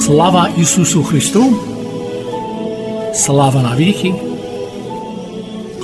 Слава Ісусу Христу! Слава навіки!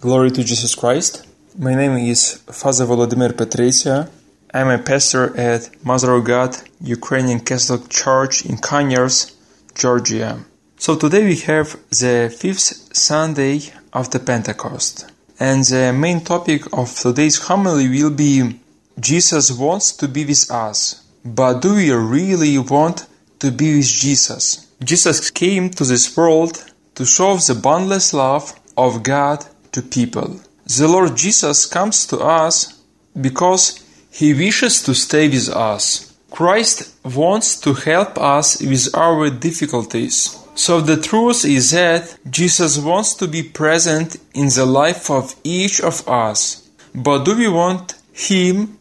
Glory to Jesus Christ. My name is Father Volodymyr Petresia. I'm a pastor at Mother of God Ukrainian Catholic Church in Kanyars, Georgia. So today we have the fifth Sunday of the Pentecost. And the main topic of today's homily will be Jesus wants to be with us. But do we really want to be with Jesus? Jesus came to this world to show the boundless love of God to people. The Lord Jesus comes to us because He wishes to stay with us. Christ wants to help us with our difficulties. So the truth is that Jesus wants to be present in the life of each of us. But do we want Him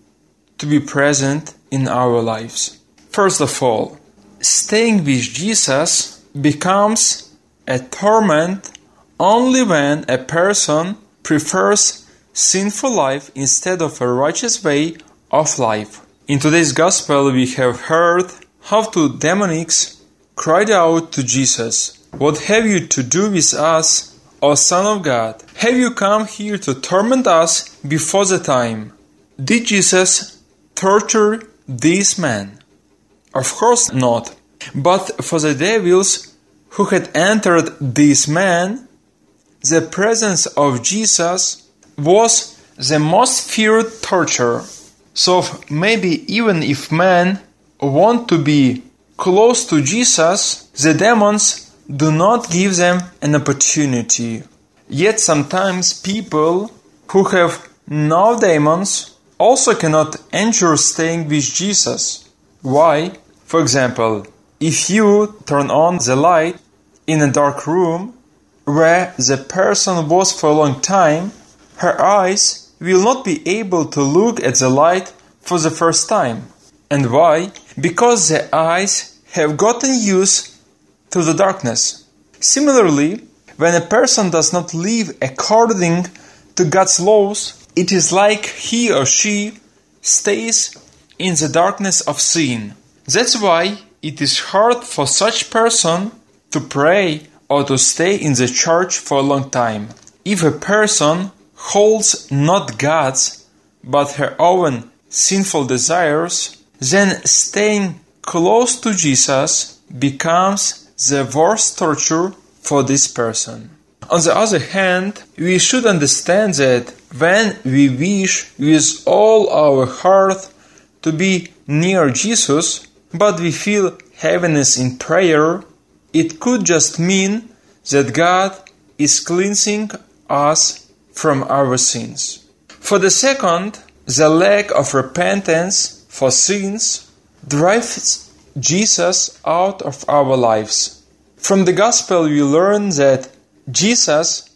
to be present in our lives? First of all, staying with Jesus becomes a torment only when a person prefers sinful life instead of a righteous way of life. In today's gospel, we have heard how two demonics cried out to Jesus, What have you to do with us, O Son of God? Have you come here to torment us before the time? Did Jesus torture these men? Of course not. But for the devils who had entered these men, the presence of Jesus was the most feared torture. So maybe even if men want to be close to Jesus, the demons do not give them an opportunity. Yet sometimes people who have no demons also cannot endure staying with Jesus. Why? For example, if you turn on the light in a dark room where the person was for a long time, her eyes will not be able to look at the light for the first time. And why? Because the eyes have gotten used to the darkness. Similarly, when a person does not live according to God's laws, it is like he or she stays in the darkness of sin. That's why it is hard for such person to pray or to stay in the church for a long time. If a person holds not God's but her own sinful desires, then staying close to Jesus becomes the worst torture for this person. On the other hand, we should understand that when we wish with all our heart to be near Jesus, but we feel heaviness in prayer, it could just mean that God is cleansing us from our sins. For the second, the lack of repentance for sins drives Jesus out of our lives. From the Gospel, we learn that Jesus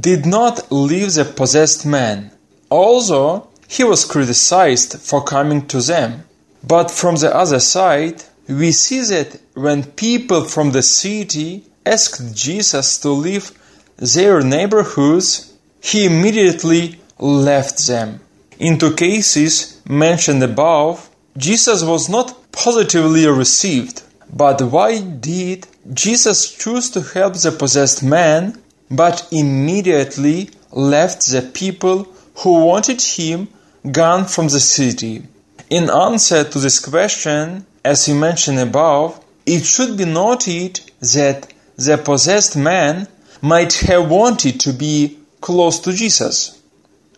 did not leave the possessed man, although he was criticized for coming to them. But from the other side, we see that when people from the city asked Jesus to leave their neighborhoods, he immediately left them. In two cases mentioned above, Jesus was not positively received. But why did Jesus choose to help the possessed man, but immediately left the people who wanted him gone from the city? In answer to this question, as we mentioned above, it should be noted that the possessed man might have wanted to be close to Jesus.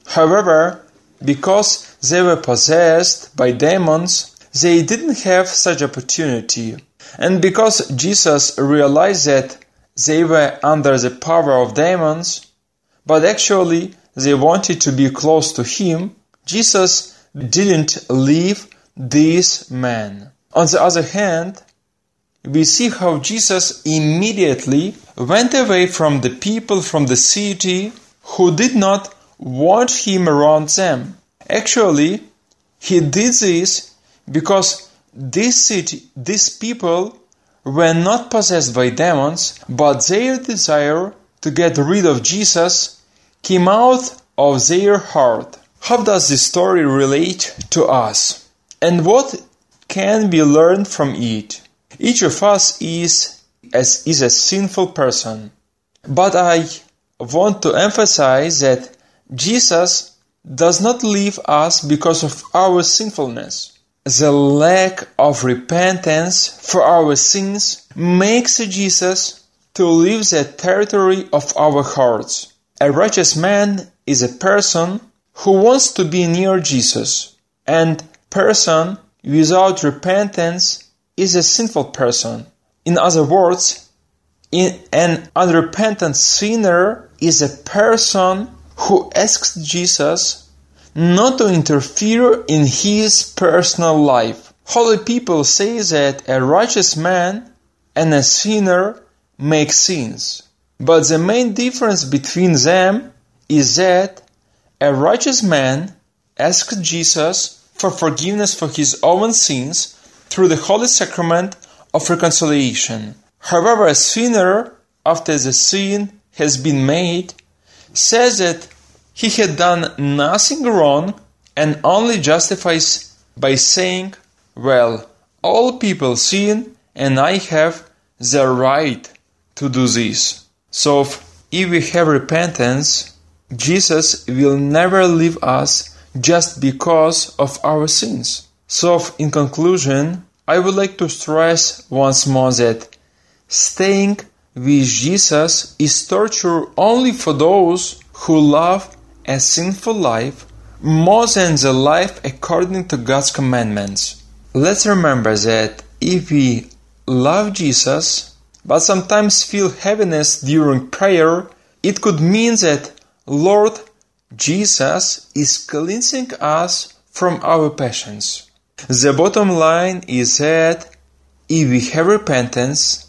However, because they were possessed by demons, they didn't have such opportunity. And because Jesus realized that they were under the power of demons, but actually they wanted to be close to him, Jesus didn't leave these men. On the other hand, we see how Jesus immediately went away from the people from the city who did not want him around them. Actually, he did this because this city, these people were not possessed by demons, but their desire to get rid of Jesus came out of their heart. How does this story relate to us? And what can be learned from it? Each of us is as is a sinful person. But I want to emphasize that Jesus does not leave us because of our sinfulness. The lack of repentance for our sins makes Jesus to leave the territory of our hearts. A righteous man is a person who wants to be near Jesus, and person without repentance is a sinful person. In other words, an unrepentant sinner is a person who asks Jesus not to interfere in his personal life. Holy people say that a righteous man and a sinner make sins. But the main difference between them is that a righteous man asks Jesus for forgiveness for his own sins through the holy sacrament of reconciliation. However, a sinner, after the sin has been made, says that he had done nothing wrong and only justifies by saying, Well, all people sin and I have the right to do this. So, if we have repentance, Jesus will never leave us just because of our sins. So, in conclusion, I would like to stress once more that staying with Jesus is torture only for those who love a sinful life more than the life according to God's commandments. Let's remember that if we love Jesus but sometimes feel heaviness during prayer, it could mean that Lord Jesus is cleansing us from our passions. The bottom line is that if we have repentance,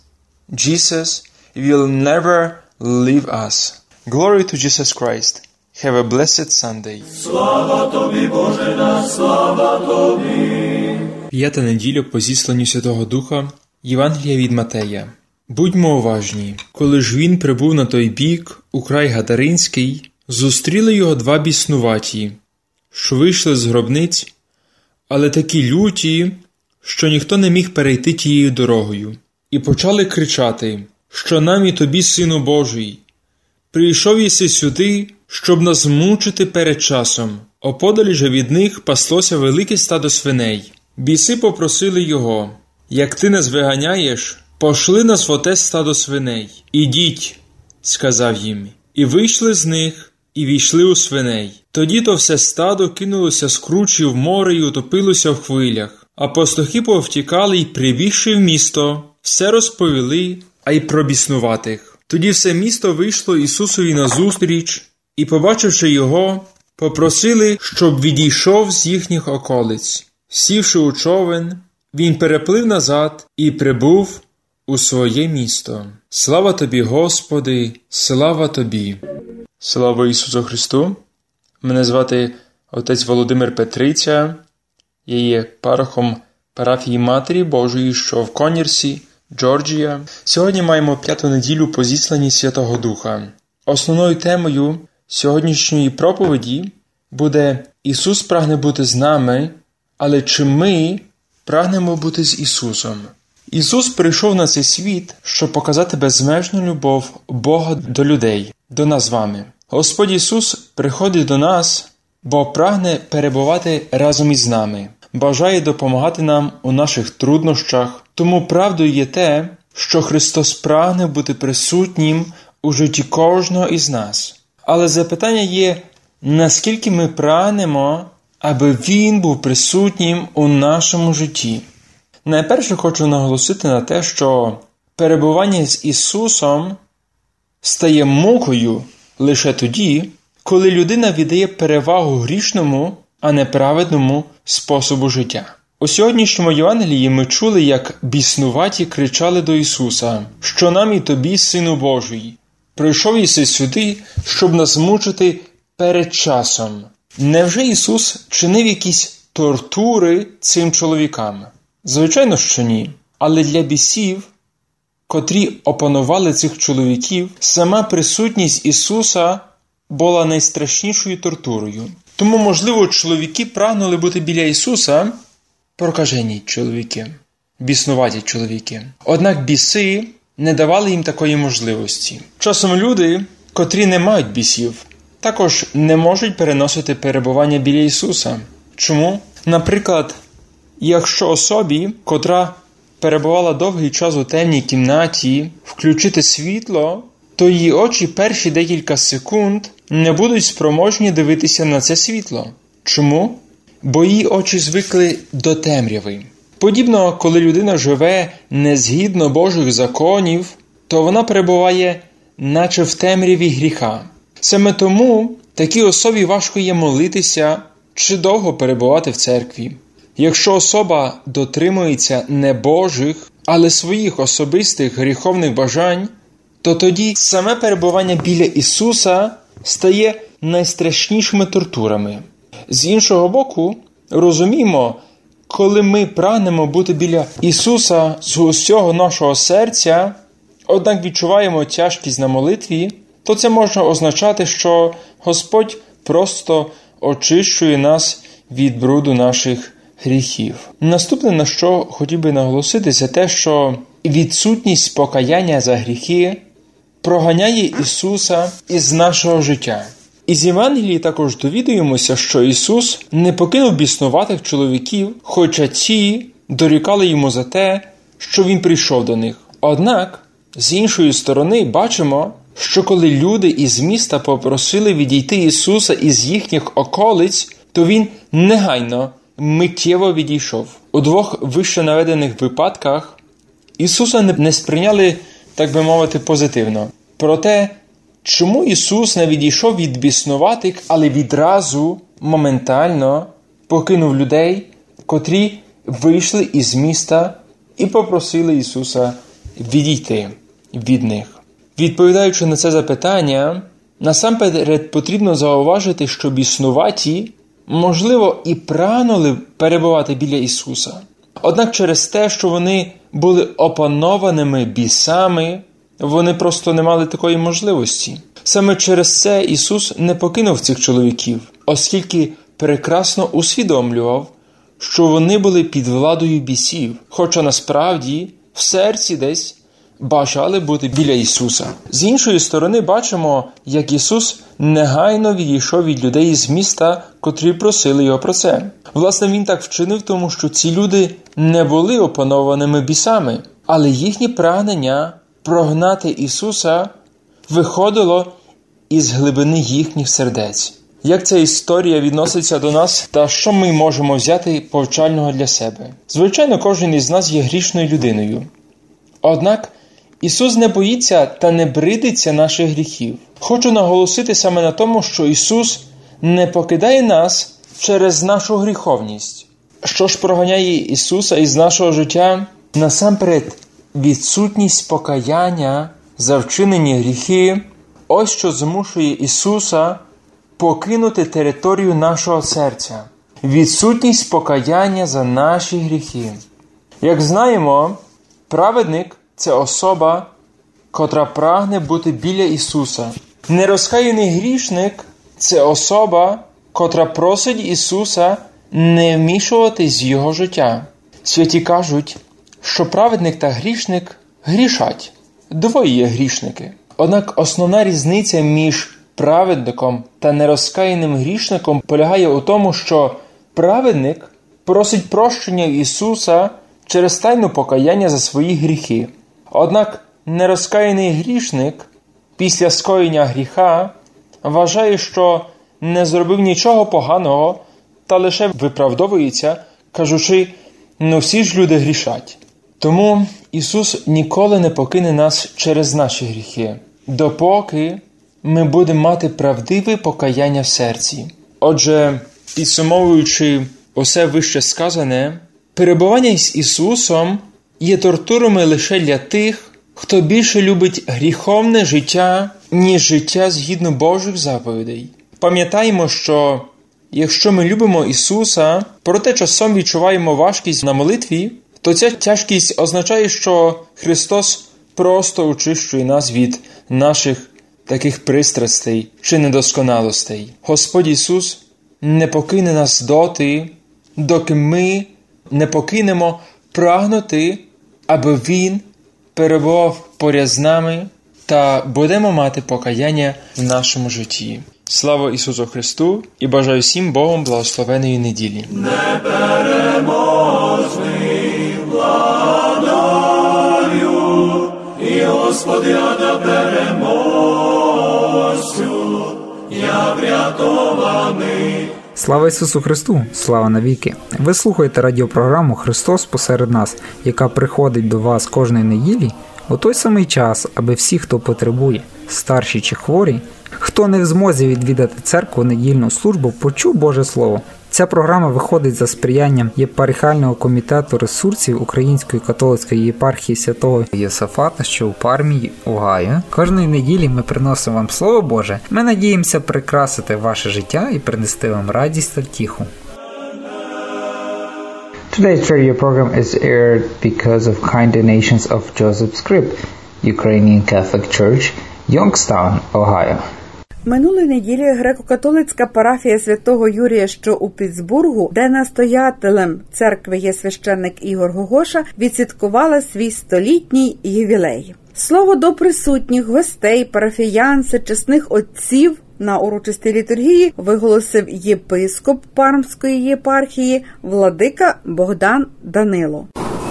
Jesus will never leave us. Glory to Jesus Christ. Have a blessed Sunday. Слава тобі, Боже наш, слава тобі. П'ята неділя по зісланню Святого Духа Євангелія від Матея. Будьмо уважні, коли ж він прибув на той бік, у край Гатаринський, зустріли його два біснуваті, що вийшли з гробниць, але такі люті, що ніхто не міг перейти тією дорогою, і почали кричати, що нам і тобі, Сину Божий, прийшов єси сюди, щоб нас мучити перед часом. Оподалі же від них паслося велике стадо свиней. Біси попросили його як ти нас виганяєш, пошли нас в оте стадо свиней. Ідіть, сказав їм, і вийшли з них, і війшли у свиней. Тоді то все стадо кинулося з кручі в море і утопилося в хвилях. А пастухи повтікали й, прибігши в місто, все розповіли, а й про біснуватих. Тоді все місто вийшло Ісусові назустріч, і, побачивши його, попросили, щоб відійшов з їхніх околиць. Сівши у човен, він переплив назад і прибув у своє місто. Слава тобі, Господи, слава тобі! Слава Ісусу Христу! Мене звати отець Володимир Петриця, я є парохом парафії Матері Божої, що в Конірсі, Джорджія. Сьогодні маємо п'яту неділю по зісланні Святого Духа. Основною темою сьогоднішньої проповіді буде Ісус прагне бути з нами, але чи ми прагнемо бути з Ісусом? Ісус прийшов на цей світ, щоб показати безмежну любов Бога до людей, до нас з вами. Господь Ісус приходить до нас, бо прагне перебувати разом із нами, бажає допомагати нам у наших труднощах. Тому правдою є те, що Христос прагне бути присутнім у житті кожного із нас. Але запитання є, наскільки ми прагнемо, аби Він був присутнім у нашому житті. Найперше хочу наголосити на те, що перебування з Ісусом стає мукою лише тоді, коли людина віддає перевагу грішному, а не праведному способу життя. У сьогоднішньому Євангелії ми чули, як біснуваті кричали до Ісуса, що нам і тобі, Сину Божий, прийшов єси сюди, щоб нас мучити перед часом. Невже Ісус чинив якісь тортури цим чоловікам? Звичайно, що ні. Але для бісів, котрі опанували цих чоловіків, сама присутність Ісуса була найстрашнішою тортурою. Тому, можливо, чоловіки прагнули бути біля Ісуса, прокажені чоловіки, біснуваті чоловіки. Однак біси не давали їм такої можливості. Часом люди, котрі не мають бісів, також не можуть переносити перебування біля Ісуса. Чому? Наприклад, якщо особі, котра перебувала довгий час у темній кімнаті, включити світло, то її очі перші декілька секунд не будуть спроможні дивитися на це світло. Чому? Бо її очі звикли до темряви. Подібно, коли людина живе не згідно Божих законів, то вона перебуває, наче в темряві гріха. Саме тому такій особі важко є молитися чи довго перебувати в церкві. Якщо особа дотримується не Божих, але своїх особистих гріховних бажань, то тоді саме перебування біля Ісуса стає найстрашнішими тортурами. З іншого боку, розуміємо, коли ми прагнемо бути біля Ісуса з усього нашого серця, однак відчуваємо тяжкість на молитві, то це може означати, що Господь просто очищує нас від бруду наших гріхів. Наступне, на що хотів би наголосити, це те, що відсутність покаяння за гріхи проганяє Ісуса із нашого життя. Із Євангелії також довідуємося, що Ісус не покинув біснуватих чоловіків, хоча ті дорікали йому за те, що Він прийшов до них. Однак, з іншої сторони, бачимо, що коли люди із міста попросили відійти Ісуса із їхніх околиць, то Він негайно миттєво відійшов. У двох вище наведених випадках Ісуса не сприйняли, так би мовити, позитивно. Проте, чому Ісус не відійшов від біснуватих, але відразу моментально покинув людей, котрі вийшли із міста і попросили Ісуса відійти від них. Відповідаючи на це запитання, насамперед потрібно зауважити, що біснуваті можливо, і прагнули перебувати біля Ісуса. Однак через те, що вони були опанованими бісами, вони просто не мали такої можливості. Саме через це Ісус не покинув цих чоловіків, оскільки прекрасно усвідомлював, що вони були під владою бісів, хоча насправді в серці десь бажали бути біля Ісуса. З іншої сторони, бачимо, як Ісус негайно відійшов від людей з міста, котрі просили його про це. Власне, Він так вчинив, тому що ці люди не були опанованими бісами, але їхнє прагнення прогнати Ісуса виходило із глибини їхніх сердець. Як ця історія відноситься до нас, та що ми можемо взяти повчального для себе? Звичайно, кожен із нас є грішною людиною. Однак Ісус не боїться та не бридиться наших гріхів. Хочу наголосити саме на тому, що Ісус не покидає нас через нашу гріховність. Що ж проганяє Ісуса із нашого життя? Насамперед, відсутність покаяння за вчинені гріхи, ось що змушує Ісуса покинути територію нашого серця. відсутність покаяння за наші гріхи. Як знаємо, праведник це особа, котра прагне бути біля Ісуса. Нерозкаяний грішник це особа, котра просить Ісуса не вмішуватись в Його життя. Святі кажуть, що праведник та грішник грішать. Двоє є грішники. Однак основна різниця між праведником та нерозкаяним грішником полягає у тому, що праведник просить прощення Ісуса через тайну покаяння за свої гріхи. Однак нерозкаяний грішник після скоєння гріха вважає, що не зробив нічого поганого та лише виправдовується, кажучи, ну всі ж люди грішать. Тому Ісус ніколи не покине нас через наші гріхи, допоки ми будемо мати правдиве покаяння в серці. Отже, підсумовуючи усе вище сказане, перебування з Ісусом є тортурами лише для тих, хто більше любить гріховне життя, ніж життя згідно Божих заповідей. Пам'ятаємо, що якщо ми любимо Ісуса, проте часом відчуваємо важкість на молитві, то ця тяжкість означає, що Христос просто очищує нас від наших таких пристрастей чи недосконалостей. Господь Ісус не покине нас доти, доки ми не покинемо прагнути, аби Він перебував поряд з нами та будемо мати покаяння в нашому житті. Слава Ісусу Христу і бажаю всім Богом благословеної неділі. Непереможний владаю, і Господи, на переможцю, я врятований. Слава Ісусу Христу! Слава навіки! Ви слухаєте радіопрограму Христос посеред нас, яка приходить до вас кожної неділі у той самий час, аби всі, хто потребує, старші чи хворі, хто не в змозі відвідати церкву недільну службу, почув Боже Слово. Ця програма виходить за сприянням єпархіального комітету ресурсів Української католицької єпархії святого Єсафата, що у Пармі, Огайо. Кожної неділі ми приносимо вам Слово Боже. Ми надіємося прикрасити ваше життя і принести вам радість та втіху. Today's radio program is aired because of kind donations of Joseph Script, Ukrainian Catholic Church, Youngstown, Ohio. Минулої неділі греко-католицька парафія святого Юрія, що у Пітсбургу, де настоятелем церкви є священник Ігор Гогоша, відсвяткувала свій столітній ювілей. Слово до присутніх гостей, парафіян, чесних отців на урочистій літургії виголосив єпископ Пармської єпархії владика Богдан Данило.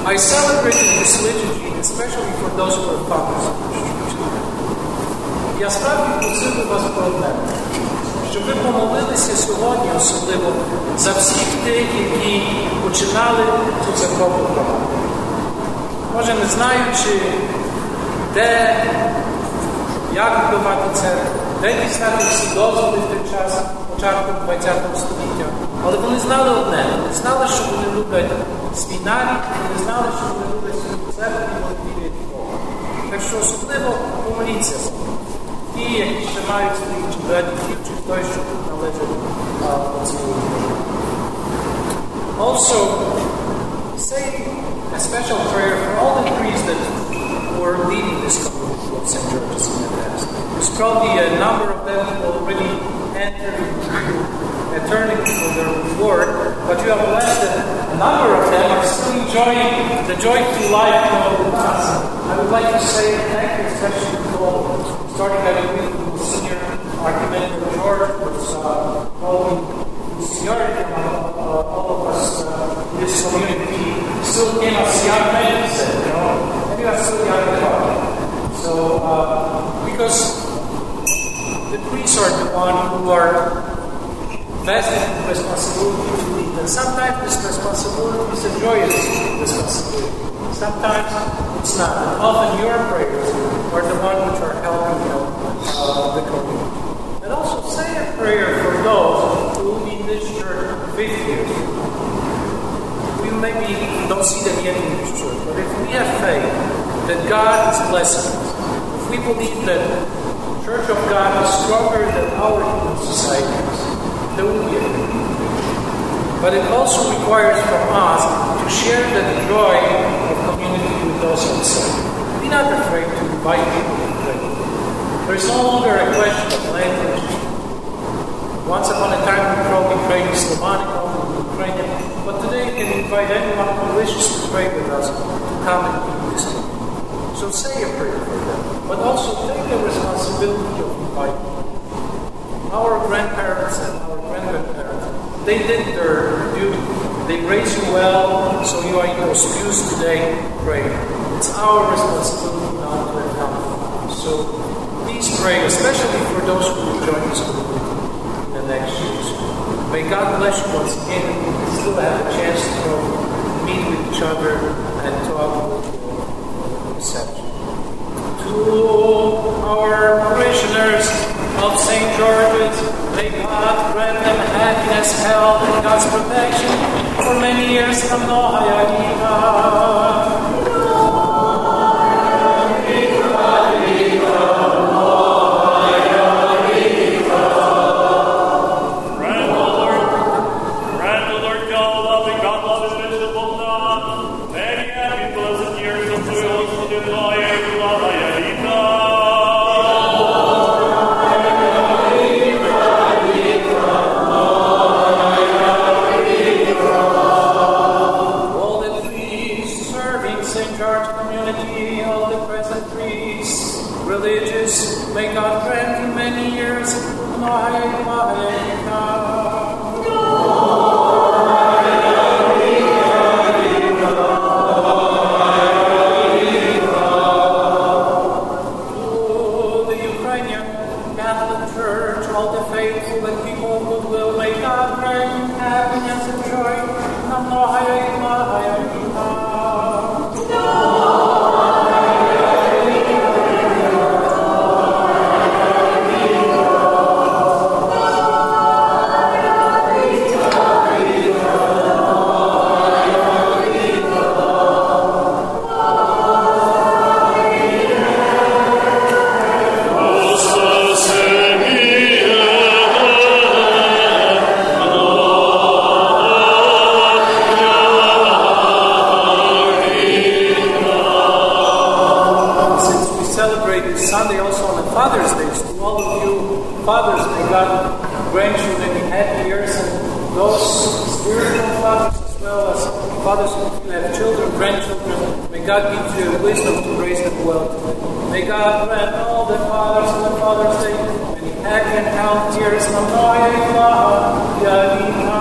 I Я справді просив вас про одне, щоб ви помолилися сьогодні, особливо за всіх тих, які починали цю церковну програму. Може, не знаючи, де, як вбивати церкву, де дістати всі дозволи в той час, початку ХХ століття. Але вони знали одне, вони знали, що вони люблять свій нарід, вони знали, що вони люблять свою церкву і вони вірять в Бога. Так що особливо помоліться i jakiś szymajc, czy Bradfield, czy ktoś, kto należy do uh, Also, say a special prayer for all the priests that were leading this community of St. George's in the past. There's probably a number of them already entered eternity for their reward, but you have blessed a number of them are still enjoying the joyful life of the past. I would like to say thank you especially to all, starting by the senior Archimandrite George, who was uh, following seniority among uh, all of us uh, in this community, still came as young men, you know, and you are still young heart. So, uh, because the priests are the one who are vested responsibility to lead, and sometimes this responsibility is a joyous responsibility. Sometimes it's not. And often your prayers are the ones which are helping you uh, the community. And also say a prayer for those who will be in this church 50 years. We maybe don't see them yet in this church, but if we have faith that God is blessing us, if we believe that the Church of God is stronger than our human societies, there will be a but it also requires from us to share the joy of community with those outside. Be not afraid to invite people to pray. There is no longer a question of language. Once upon a time, we probably prayed in Slavonic, only Ukrainian, but today you can invite anyone who wishes to pray with us to come and with us. So say a prayer for them, but also take the responsibility of inviting. Our grandparents and our grandparents, they did their duty. They raised you well, so you are in those pews today pray. It's our responsibility now to help. So please pray, especially for those who will join us in the next years. May God bless you once again. We still have a chance to meet with each other and talk with reception. To our parishioners of St. George's, may God grant them happiness, health, and God's protection for many years from now. Grant, O Father, Son, Father, Saint, and Act and Count, dearest Messiah, Ya Dina.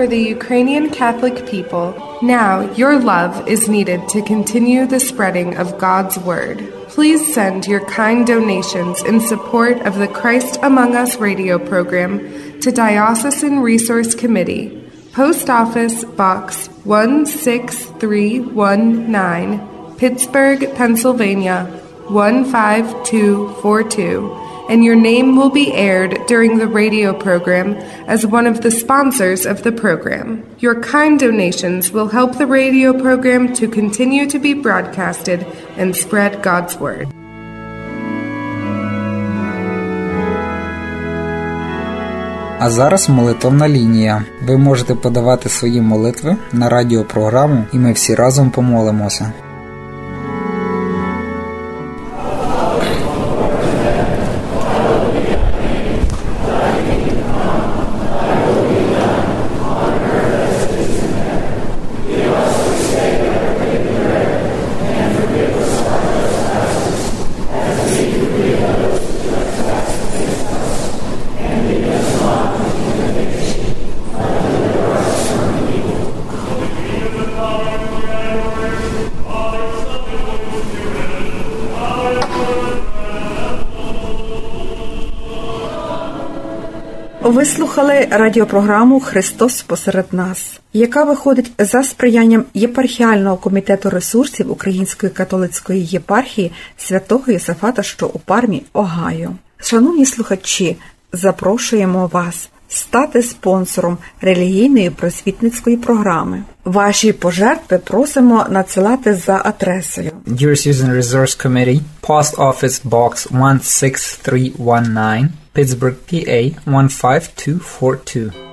For the Ukrainian Catholic people. Now, your love is needed to continue the spreading of God's Word. Please send your kind donations in support of the Christ Among Us radio program to Diocesan Resource Committee, Post Office Box 16319, Pittsburgh, Pennsylvania 15242 and your name will be aired during the radio program as one of the sponsors of the program. Your kind donations will help the radio program to continue to be broadcasted and spread God's word. А зараз молитовна лінія. Ви можете подавати свої молитви на радіопрограму, і ми всі разом помолимося. Слухали радіопрограму Христос посеред нас, яка виходить за сприянням єпархіального комітету ресурсів Української католицької єпархії святого Єсафата, що у пармі Огайо. Шановні слухачі, запрошуємо вас стати спонсором релігійної просвітницької програми. Ваші пожертви просимо надсилати за адресою Citizen Resource Committee, Post Office Box 16319, Pittsburgh, PA 15242.